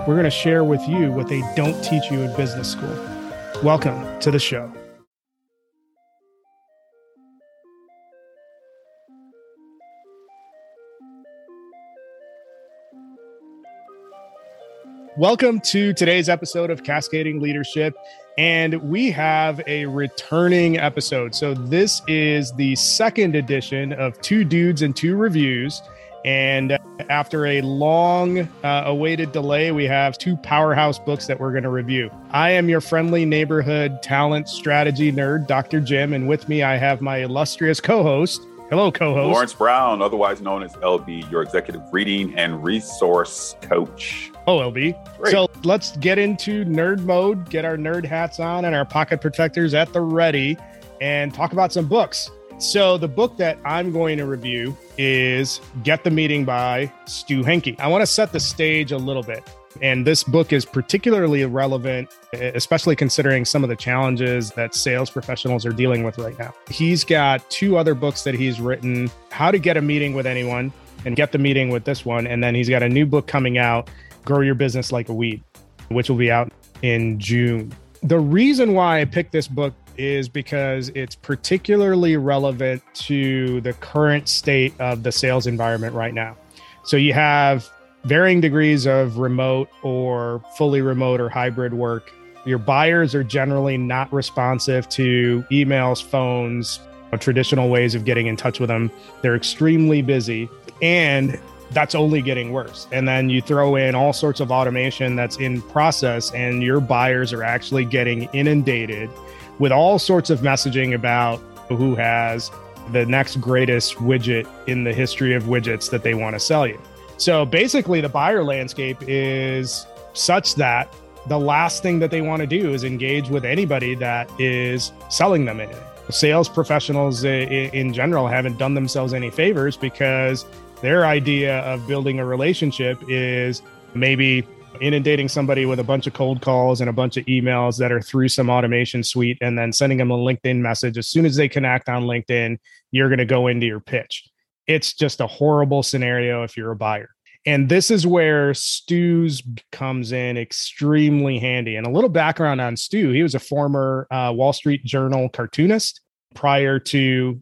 We're going to share with you what they don't teach you in business school. Welcome to the show. Welcome to today's episode of Cascading Leadership. And we have a returning episode. So, this is the second edition of Two Dudes and Two Reviews. And after a long uh, awaited delay, we have two powerhouse books that we're going to review. I am your friendly neighborhood talent strategy nerd, Dr. Jim. And with me, I have my illustrious co host, Hello, co-host Lawrence Brown, otherwise known as LB, your executive reading and resource coach. Oh, LB. Great. So let's get into nerd mode. Get our nerd hats on and our pocket protectors at the ready, and talk about some books. So the book that I'm going to review is "Get the Meeting" by Stu Heincke. I want to set the stage a little bit. And this book is particularly relevant, especially considering some of the challenges that sales professionals are dealing with right now. He's got two other books that he's written How to Get a Meeting with Anyone and Get the Meeting with this one. And then he's got a new book coming out, Grow Your Business Like a Weed, which will be out in June. The reason why I picked this book is because it's particularly relevant to the current state of the sales environment right now. So you have varying degrees of remote or fully remote or hybrid work. Your buyers are generally not responsive to emails, phones, traditional ways of getting in touch with them. They're extremely busy and that's only getting worse. And then you throw in all sorts of automation that's in process and your buyers are actually getting inundated with all sorts of messaging about who has the next greatest widget in the history of widgets that they want to sell you. So basically, the buyer landscape is such that the last thing that they want to do is engage with anybody that is selling them anything. Sales professionals in general haven't done themselves any favors because their idea of building a relationship is maybe inundating somebody with a bunch of cold calls and a bunch of emails that are through some automation suite and then sending them a LinkedIn message. As soon as they connect on LinkedIn, you're going to go into your pitch it's just a horrible scenario if you're a buyer. And this is where Stu's comes in extremely handy. And a little background on Stu he was a former uh, Wall Street Journal cartoonist prior to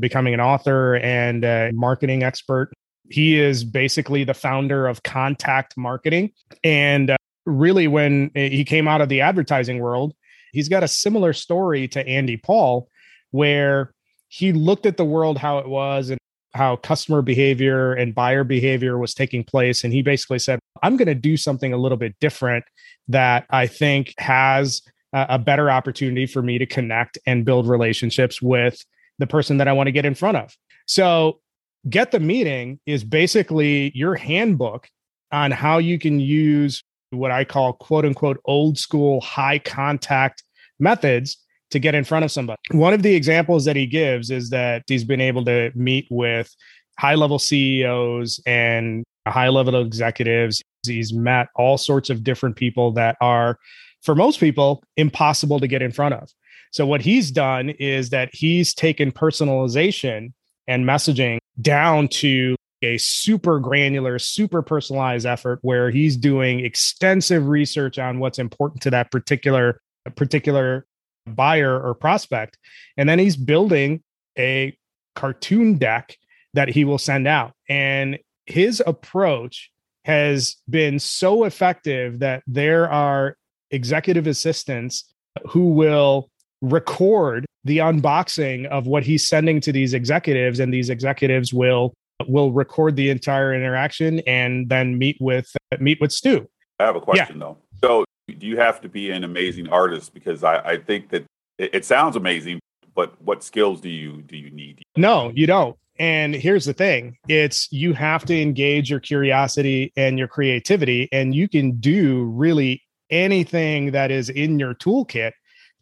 becoming an author and a marketing expert. He is basically the founder of Contact Marketing. And uh, really, when he came out of the advertising world, he's got a similar story to Andy Paul, where he looked at the world how it was and how customer behavior and buyer behavior was taking place. And he basically said, I'm going to do something a little bit different that I think has a better opportunity for me to connect and build relationships with the person that I want to get in front of. So, Get the Meeting is basically your handbook on how you can use what I call quote unquote old school high contact methods to get in front of somebody. One of the examples that he gives is that he's been able to meet with high level CEOs and high level executives. He's met all sorts of different people that are, for most people, impossible to get in front of. So, what he's done is that he's taken personalization and messaging down to a super granular, super personalized effort where he's doing extensive research on what's important to that particular particular buyer or prospect. And then he's building a cartoon deck that he will send out. And his approach has been so effective that there are executive assistants who will record the unboxing of what he's sending to these executives and these executives will will record the entire interaction and then meet with uh, meet with Stu. I have a question yeah. though. So do you have to be an amazing artist? Because I, I think that it, it sounds amazing, but what skills do you do you need? No, you don't. And here's the thing it's you have to engage your curiosity and your creativity, and you can do really anything that is in your toolkit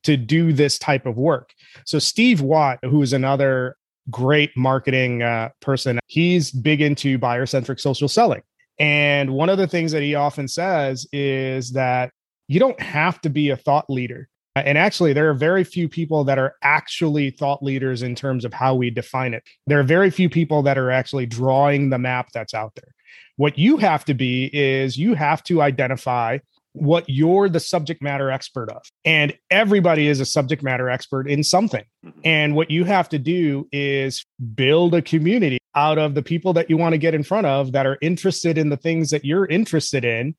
to do this type of work. So, Steve Watt, who is another great marketing uh, person, he's big into buyer centric social selling. And one of the things that he often says is that you don't have to be a thought leader. And actually, there are very few people that are actually thought leaders in terms of how we define it. There are very few people that are actually drawing the map that's out there. What you have to be is you have to identify what you're the subject matter expert of. And everybody is a subject matter expert in something. Mm-hmm. And what you have to do is build a community out of the people that you want to get in front of that are interested in the things that you're interested in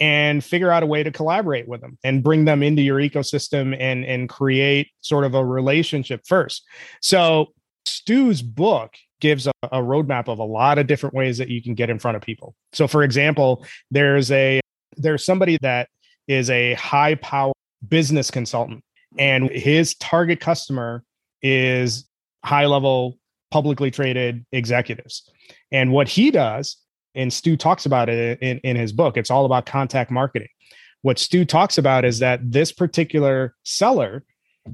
and figure out a way to collaborate with them and bring them into your ecosystem and and create sort of a relationship first. So Stu's book gives a, a roadmap of a lot of different ways that you can get in front of people. So for example, there's a there's somebody that is a high power business consultant and his target customer is high level publicly traded executives. And what he does, and Stu talks about it in, in his book, it's all about contact marketing. What Stu talks about is that this particular seller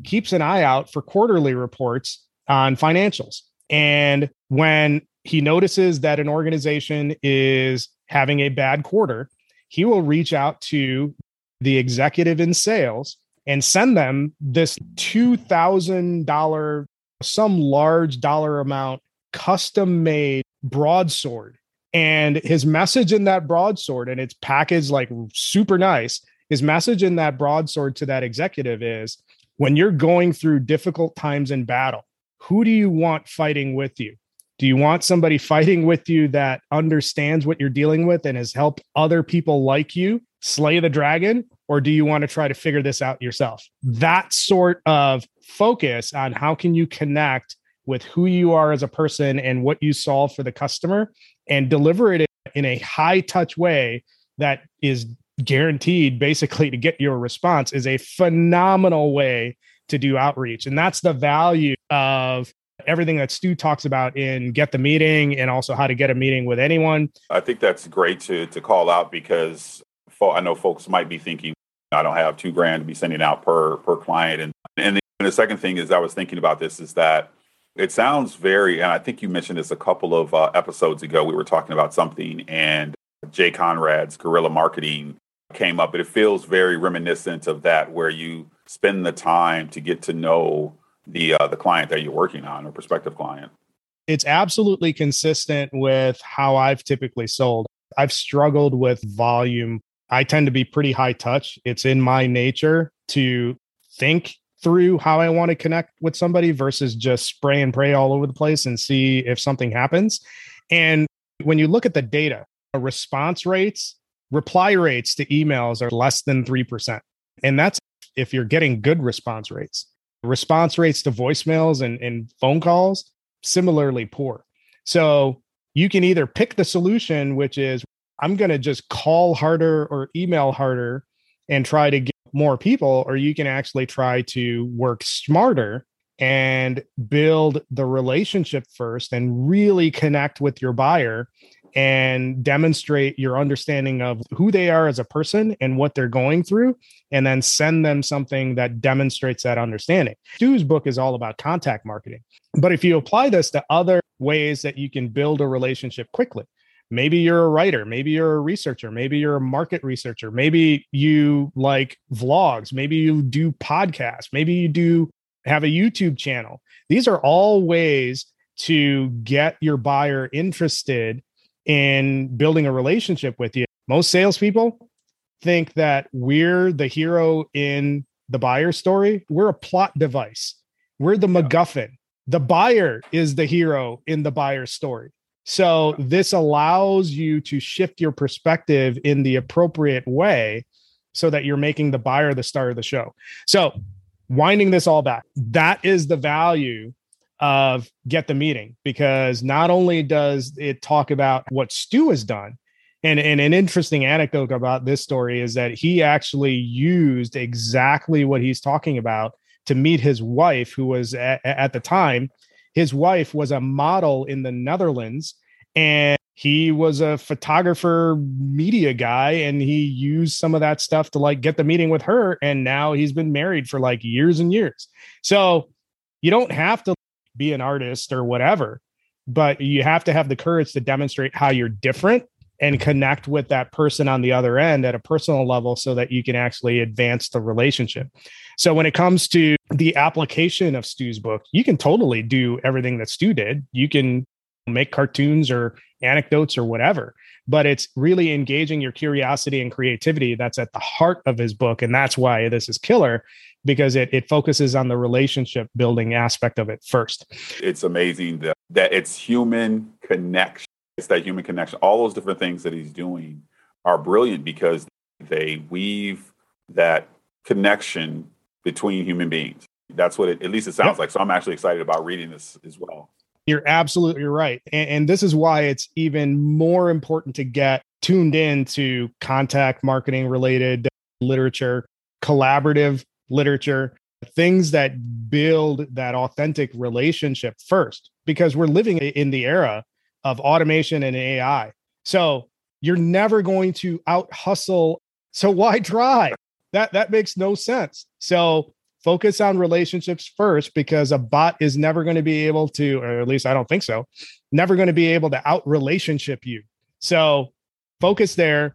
keeps an eye out for quarterly reports on financials. And when he notices that an organization is having a bad quarter, he will reach out to the executive in sales and send them this $2,000, some large dollar amount, custom made broadsword. And his message in that broadsword, and it's packaged like super nice. His message in that broadsword to that executive is when you're going through difficult times in battle, who do you want fighting with you? Do you want somebody fighting with you that understands what you're dealing with and has helped other people like you slay the dragon? Or do you want to try to figure this out yourself? That sort of focus on how can you connect with who you are as a person and what you solve for the customer and deliver it in a high touch way that is guaranteed basically to get your response is a phenomenal way to do outreach. And that's the value of everything that Stu talks about in Get the Meeting and also how to get a meeting with anyone. I think that's great to to call out because I know folks might be thinking, I don't have two grand to be sending out per per client. And and the, and the second thing is I was thinking about this is that it sounds very, and I think you mentioned this a couple of uh, episodes ago. We were talking about something, and Jay Conrad's guerrilla marketing came up, but it feels very reminiscent of that, where you spend the time to get to know the uh, the client that you're working on or prospective client. It's absolutely consistent with how I've typically sold. I've struggled with volume. I tend to be pretty high touch. It's in my nature to think through how I want to connect with somebody versus just spray and pray all over the place and see if something happens. And when you look at the data, response rates, reply rates to emails are less than 3%. And that's if you're getting good response rates response rates to voicemails and, and phone calls similarly poor. So you can either pick the solution, which is I'm going to just call harder or email harder and try to get more people, or you can actually try to work smarter and build the relationship first and really connect with your buyer and demonstrate your understanding of who they are as a person and what they're going through, and then send them something that demonstrates that understanding. Stu's book is all about contact marketing. But if you apply this to other ways that you can build a relationship quickly, maybe you're a writer, maybe you're a researcher, maybe you're a market researcher, maybe you like vlogs, maybe you do podcasts, maybe you do have a YouTube channel. These are all ways to get your buyer interested in building a relationship with you. Most salespeople think that we're the hero in the buyer story. We're a plot device. We're the. MacGuffin. The buyer is the hero in the buyer story. So this allows you to shift your perspective in the appropriate way so that you're making the buyer the star of the show. So winding this all back, that is the value of get the meeting because not only does it talk about what Stu has done, and, and an interesting anecdote about this story is that he actually used exactly what he's talking about to meet his wife, who was at, at the time, his wife was a model in the Netherlands. And he was a photographer media guy and he used some of that stuff to like get the meeting with her and now he's been married for like years and years so you don't have to be an artist or whatever but you have to have the courage to demonstrate how you're different and connect with that person on the other end at a personal level so that you can actually advance the relationship. So when it comes to the application of stu's book you can totally do everything that stu did. You can make cartoons or anecdotes or whatever but it's really engaging your curiosity and creativity that's at the heart of his book and that's why this is killer because it, it focuses on the relationship building aspect of it first. It's amazing that, that it's human connection it's that human connection. All those different things that he's doing are brilliant because they weave that connection between human beings. That's what it, at least it sounds yep. like. So i'm actually excited about reading this as well. You're absolutely right. And, and, this is why it's even more important to get tuned in to contact marketing related literature, collaborative literature, things that build that authentic relationship first, because we're living in the era of automation and AI. So you're never going to out hustle. So why try? That that makes no sense. So focus on relationships first because a bot is never going to be able to or at least i don't think so never going to be able to out relationship you so focus there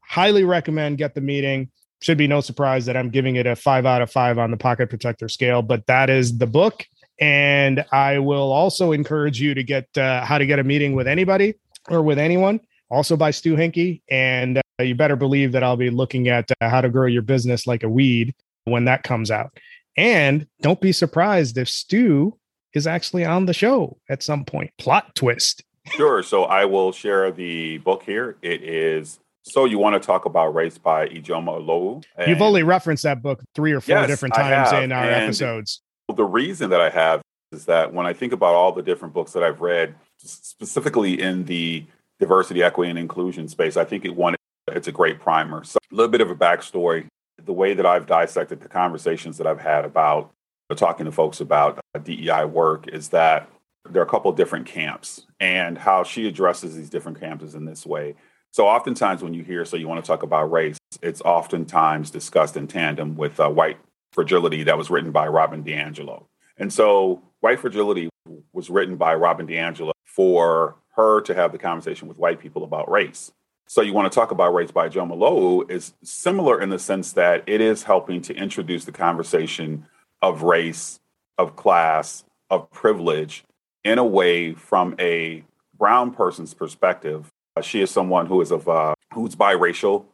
highly recommend get the meeting should be no surprise that i'm giving it a five out of five on the pocket protector scale but that is the book and i will also encourage you to get uh, how to get a meeting with anybody or with anyone also by stu Heincke and uh, you better believe that i'll be looking at uh, how to grow your business like a weed when that comes out. And don't be surprised if Stu is actually on the show at some point. Plot twist. Sure. So I will share the book here. It is So You Want to Talk About Race by Ijeoma Oluo. You've only referenced that book three or four yes, different times in our and episodes. The reason that I have is that when I think about all the different books that I've read, specifically in the diversity, equity, and inclusion space, I think it one it's a great primer. So a little bit of a backstory the way that I've dissected the conversations that I've had about talking to folks about uh, DEI work is that there are a couple of different camps and how she addresses these different camps is in this way. So oftentimes when you hear, so you want to talk about race, it's oftentimes discussed in tandem with uh, white fragility that was written by Robin DiAngelo. And so white fragility was written by Robin DiAngelo for her to have the conversation with white people about race. So you want to talk about race by Ijeoma Oluo is similar in the sense that it is helping to introduce the conversation of race, of class, of privilege in a way from a brown person's perspective. Uh, she is someone who is of uh, who's biracial,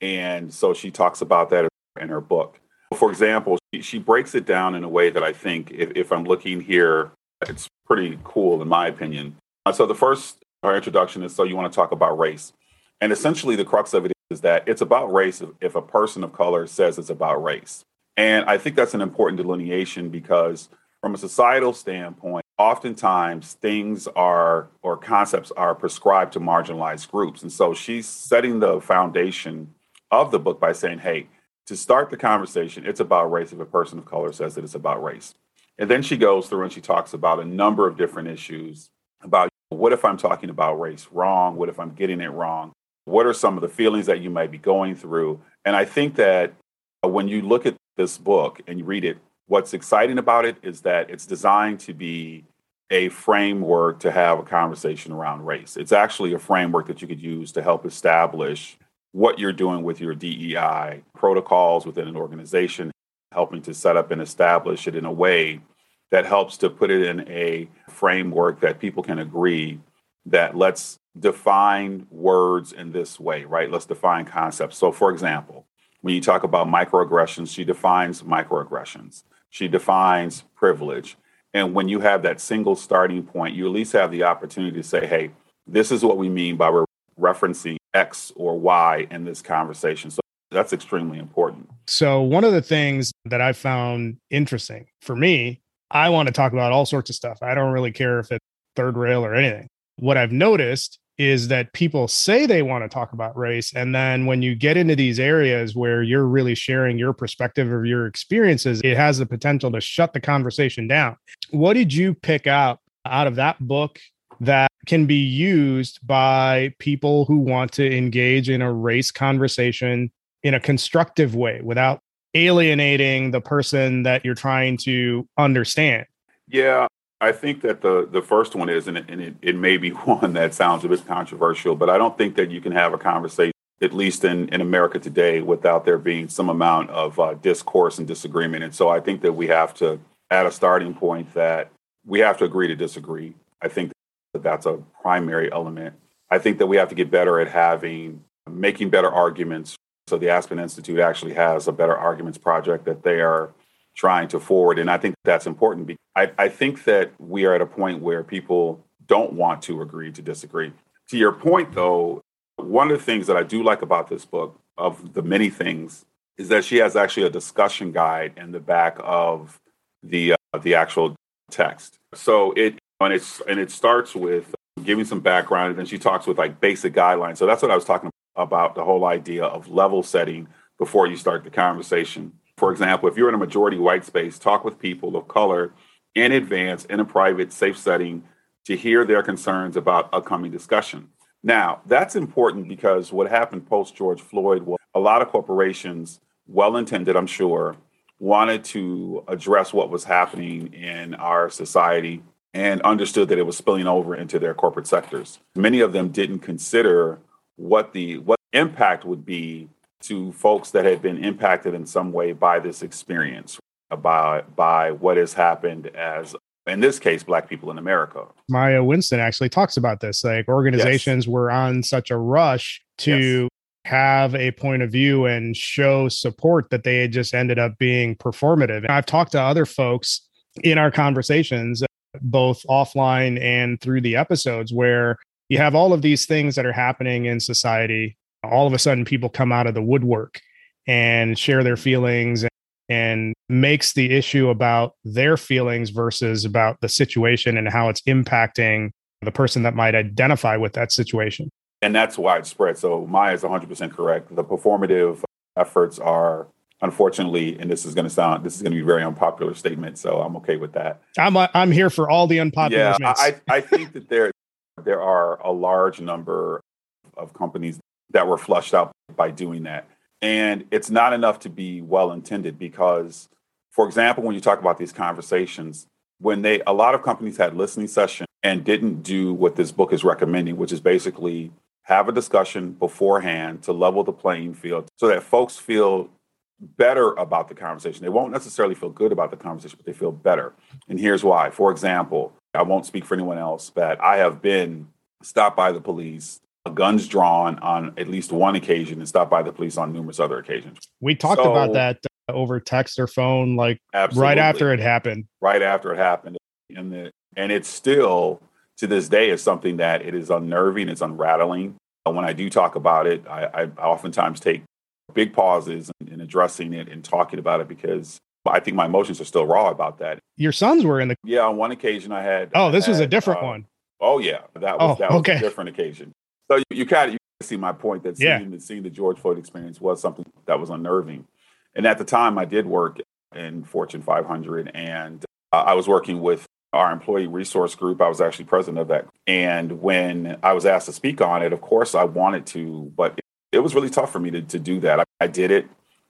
and so she talks about that in her book. For example, she, she breaks it down in a way that I think, if, if I'm looking here, it's pretty cool in my opinion. Uh, so the first our introduction is so you want to talk about race. And essentially, the crux of it is that it's about race if a person of color says it's about race. And I think that's an important delineation because, from a societal standpoint, oftentimes things are or concepts are prescribed to marginalized groups. And so she's setting the foundation of the book by saying, hey, to start the conversation, it's about race if a person of color says that it's about race. And then she goes through and she talks about a number of different issues about what if I'm talking about race wrong? What if I'm getting it wrong? What are some of the feelings that you might be going through? And I think that when you look at this book and you read it, what's exciting about it is that it's designed to be a framework to have a conversation around race. It's actually a framework that you could use to help establish what you're doing with your DEI protocols within an organization, helping to set up and establish it in a way that helps to put it in a framework that people can agree that let's define words in this way, right? Let's define concepts. So, for example, when you talk about microaggressions, she defines microaggressions, she defines privilege. And when you have that single starting point, you at least have the opportunity to say, hey, this is what we mean by referencing X or Y in this conversation. So that's extremely important. So, one of the things that I found interesting for me, I want to talk about all sorts of stuff. I don't really care if it's third rail or anything. What I've noticed is that people say they want to talk about race and then when you get into these areas where you're really sharing your perspective of your experiences it has the potential to shut the conversation down what did you pick out out of that book that can be used by people who want to engage in a race conversation in a constructive way without alienating the person that you're trying to understand. Yeah, I think that the the first one is, and, it, and it, it may be one that sounds a bit controversial, but I don't think that you can have a conversation, at least in, in America today, without there being some amount of uh, discourse and disagreement. And so I think that we have to, at a starting point, that we have to agree to disagree. I think that that's a primary element. I think that we have to get better at having, making better arguments. So the Aspen Institute actually has a better arguments project that they are trying to forward. And I think that's important. I, I think that we are at a point where people don't want to agree to disagree. To your point, though, one of the things that I do like about this book, of the many things, is that she has actually a discussion guide in the back of the uh, the actual text. So it and it's and it starts with giving some background, and then she talks with like basic guidelines. So that's what I was talking about the whole idea of level setting before you start the conversation. For example, if you're in a majority white space, talk with people of color in advance in a private, safe setting to hear their concerns about upcoming discussion. Now, that's important because what happened post George Floyd was a lot of corporations, well intended, I'm sure, wanted to address what was happening in our society and understood that it was spilling over into their corporate sectors. Many of them didn't consider what the what impact would be to folks that had been impacted in some way by this experience, uh, by by what has happened as in this case, black people in America. Maya Winston actually talks about this. Like organizations yes. were on such a rush to yes. have a point of view and show support that they had just ended up being performative. And I've talked to other folks in our conversations, both offline and through the episodes, where you have all of these things that are happening in society all of a sudden people come out of the woodwork and share their feelings and makes the issue about their feelings versus about the situation and how it's impacting the person that might identify with that situation. And that's widespread. So Maya is 100% correct. The performative efforts are unfortunately, and this is going to sound, this is going to be a very unpopular statement. So I'm okay with that. I'm, I'm here for all the unpopular Yeah, I, I think that there, there are a large number of companies that were flushed out by doing that. And it's not enough to be well intended because, for example, when you talk about these conversations, when they a lot of companies had listening sessions and didn't do what this book is recommending, which is basically have a discussion beforehand to level the playing field so that folks feel better about the conversation. They won't necessarily feel good about the conversation, but they feel better. And here's why. For example, I won't speak for anyone else, but I have been stopped by the police guns drawn on at least one occasion and stopped by the police on numerous other occasions. We talked so, about that uh, over text or phone, like right after it happened. Right after it happened, and the and it's still to this day is something that it is unnerving, it's unrattling. When I do talk about it, I, I oftentimes take big pauses in, in addressing it and talking about it because I think my emotions are still raw about that. Your sons were in the yeah. On one occasion, I had. Oh, this had, was a different uh, one. Oh yeah, that was oh, that was okay. a different occasion. So you, you kind of see my point that seeing, yeah. seeing the George Floyd experience was something that was unnerving. And at the time, I did work in Fortune 500, and uh, I was working with our employee resource group. I was actually president of that. And when I was asked to speak on it, of course, I wanted to, but it, it was really tough for me to, to do that. I, I, did it.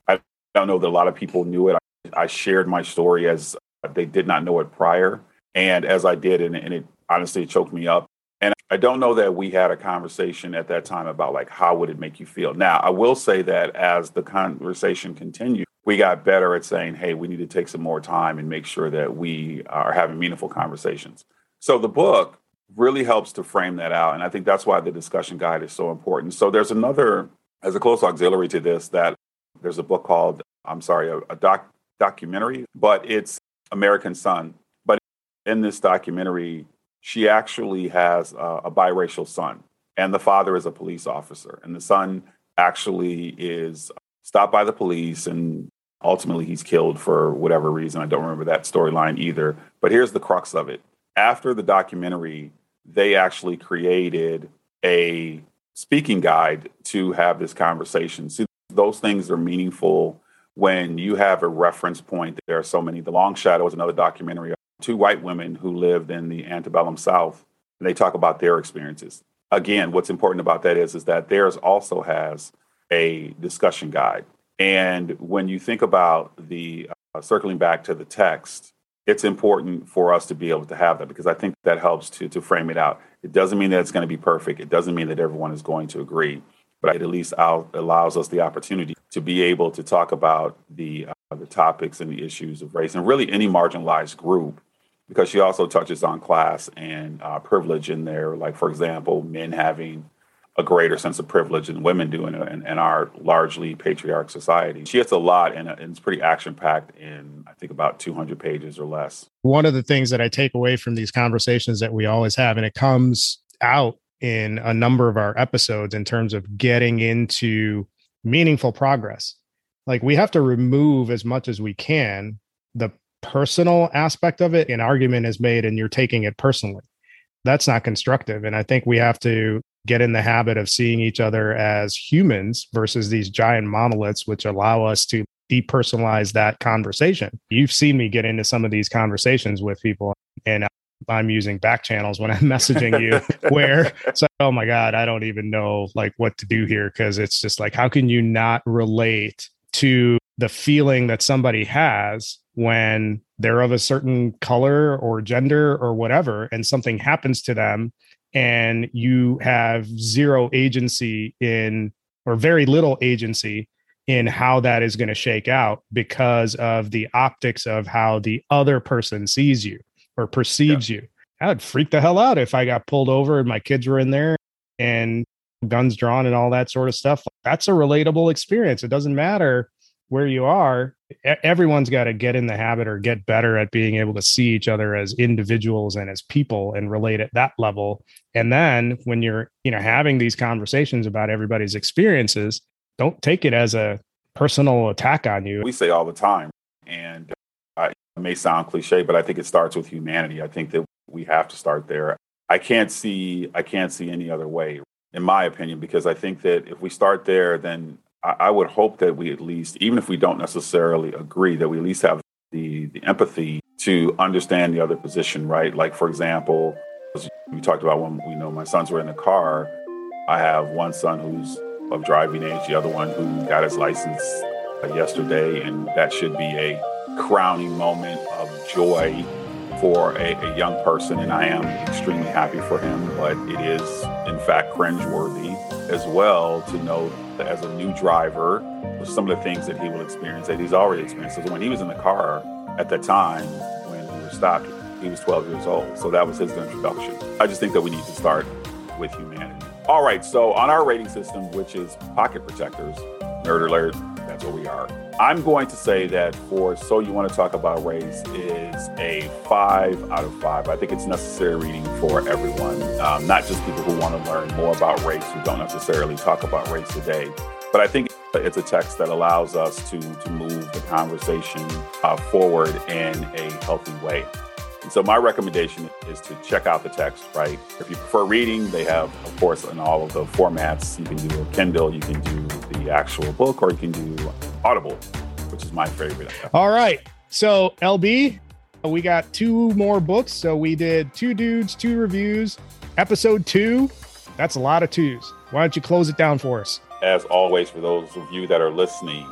I don't know that a lot of people knew it. I, I, shared my story as they did not know it prior. And as I did, and, and it honestly choked me up. And I don't know that we had a conversation at that time about like how would it make you feel. Now, I will say that as the conversation continued, we got better at saying, "Hey, we need to take some more time and make sure that we are having meaningful conversations." So the book really helps to frame that out, and I think that's why the discussion guide is so important. So there's another as a close auxiliary to this that there's a book called I'm sorry, a, a doc documentary, but it's American Son. But in this documentary, she actually has a, a biracial son, and the father is a police officer, and the son actually is stopped by the police and ultimately he's killed for whatever reason. I don't remember that storyline either. But here's the crux of it. After the documentary, they actually created a speaking guide to have this conversation. See, those things are meaningful when you have a reference point. There are so many. The Long Shadow is another documentary two white women who lived in the antebellum South and they talk about their experiences. Again, what's important about that is, is that theirs also has a discussion guide. And when you think about the uh, circling back to the text, it's important for us to be able to have that because I think that helps to to frame it out. It doesn't mean that it's going to be perfect. It doesn't mean that everyone is going to agree, but it at least out, allows us the opportunity to be able to talk about the uh, the topics and the issues of race and really any marginalized group because she also touches on class and uh, privilege in there. Like, for example, men having a greater sense of privilege than women do in, in, in our largely patriarch society. She hits a lot, and, it's pretty action packed in, I think, about 200 pages or less. One of the things that I take away from these conversations that we always have, and it comes out in a number of our episodes in terms of getting into meaningful progress. Like, we have to remove as much as we can the personal aspect of it. An argument is made, and you're taking it personally that's not constructive. And I think we have to get in the habit of seeing each other as humans versus these giant monoliths, which allow us to depersonalize that conversation. You've seen me get into some of these conversations with people, and I'm using back channels when I'm messaging you, where it's like, oh my God, I don't even know like what to do here. Cause it's just like, how can you not relate to the feeling that somebody has when they're of a certain color or gender or whatever, and something happens to them and you have zero agency in or very little agency in how that is going to shake out because of the optics of how the other person sees you or perceives yeah. you. I would freak the hell out if I got pulled over and my kids were in there and guns drawn and all that sort of stuff. That's a relatable experience. It doesn't matter where you are, everyone's got to get in the habit or get better at being able to see each other as individuals and as people and relate at that level. And then when you're, you know, having these conversations about everybody's experiences, don't take it as a personal attack on you. We say all the time, and uh, it may sound cliche, but I think it starts with humanity. I think that we have to start there. I can't see I can't see any other way in my opinion because I think that if we start there then I, would hope that we at least, even if we don't necessarily agree, that we at least have the, the empathy to understand the other position, right? Like, for example, we talked about when we know my sons were in the car. I have one son who's of driving age, the other one who got his license yesterday, and that should be a crowning moment of joy for a, a, young person, and I am extremely happy for him. But it is, in fact, cringeworthy as well to know that as a new driver, some of the things that he will experience that he's already experienced. So when he was in the car at the time when we were stopped, he was 12 years old. So that was his introduction. I just think that we need to start with humanity. All right, so on our rating system, which is pocket protectors, nerd alert, that's what we are. I'm going to say that for So You Want to Talk About Race is a five out of five. I think it's necessary reading for everyone, um, not just people who want to learn more about race who don't necessarily talk about race today. But I think it's a text that allows us to, to move the conversation uh, forward in a healthy way. And so my recommendation is to check out the text, right? If you prefer reading, they have, of course, in all of the formats. You can do Kindle, you can do the actual book, or you can do Audible, which is my favorite. All right. So, LB, Uh, we got two more books. So we did two dudes, two reviews. Episode two, that's a lot of twos. Why don't you close it down for us? As always, for those of you that are listening,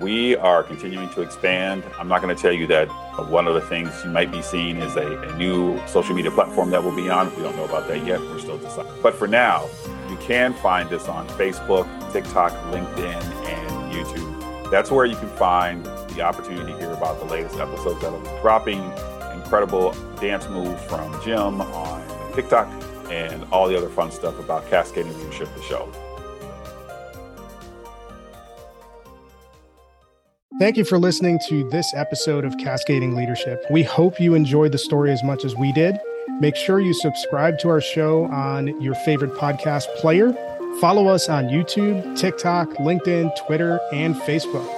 we are continuing to expand. I'm not going to tell you that one of the things you might be seeing is a, a, new social media platform that will be on. We don't know about that yet. We're still deciding. But for now, you can find us on Facebook, TikTok, LinkedIn, and YouTube. That's where you can find the opportunity to hear about the latest episodes that be dropping, incredible dance moves from Jim on TikTok, and all the other fun stuff about Cascading Leadership, the show. Thank you for listening to this episode of Cascading Leadership. We hope you enjoyed the story as much as we did. Make sure you subscribe to our show on your favorite podcast player. Follow us on YouTube, TikTok, LinkedIn, Twitter, and Facebook.